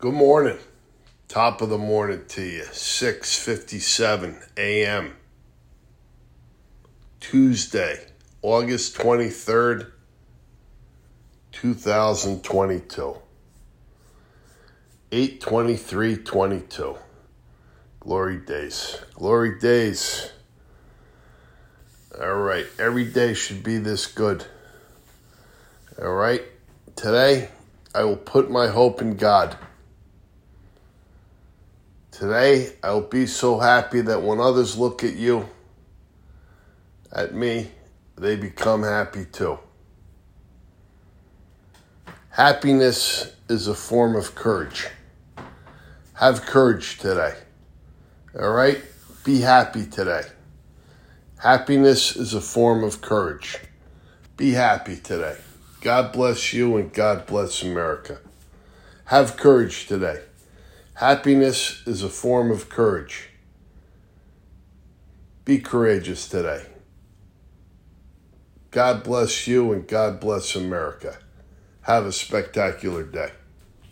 Good morning. Top of the morning to you. 6:57 a.m. Tuesday, August 23rd, 2022. 82322. Glory days. Glory days. All right, every day should be this good. All right. Today, I will put my hope in God. Today, I will be so happy that when others look at you, at me, they become happy too. Happiness is a form of courage. Have courage today. All right? Be happy today. Happiness is a form of courage. Be happy today. God bless you and God bless America. Have courage today. Happiness is a form of courage. Be courageous today. God bless you and God bless America. Have a spectacular day.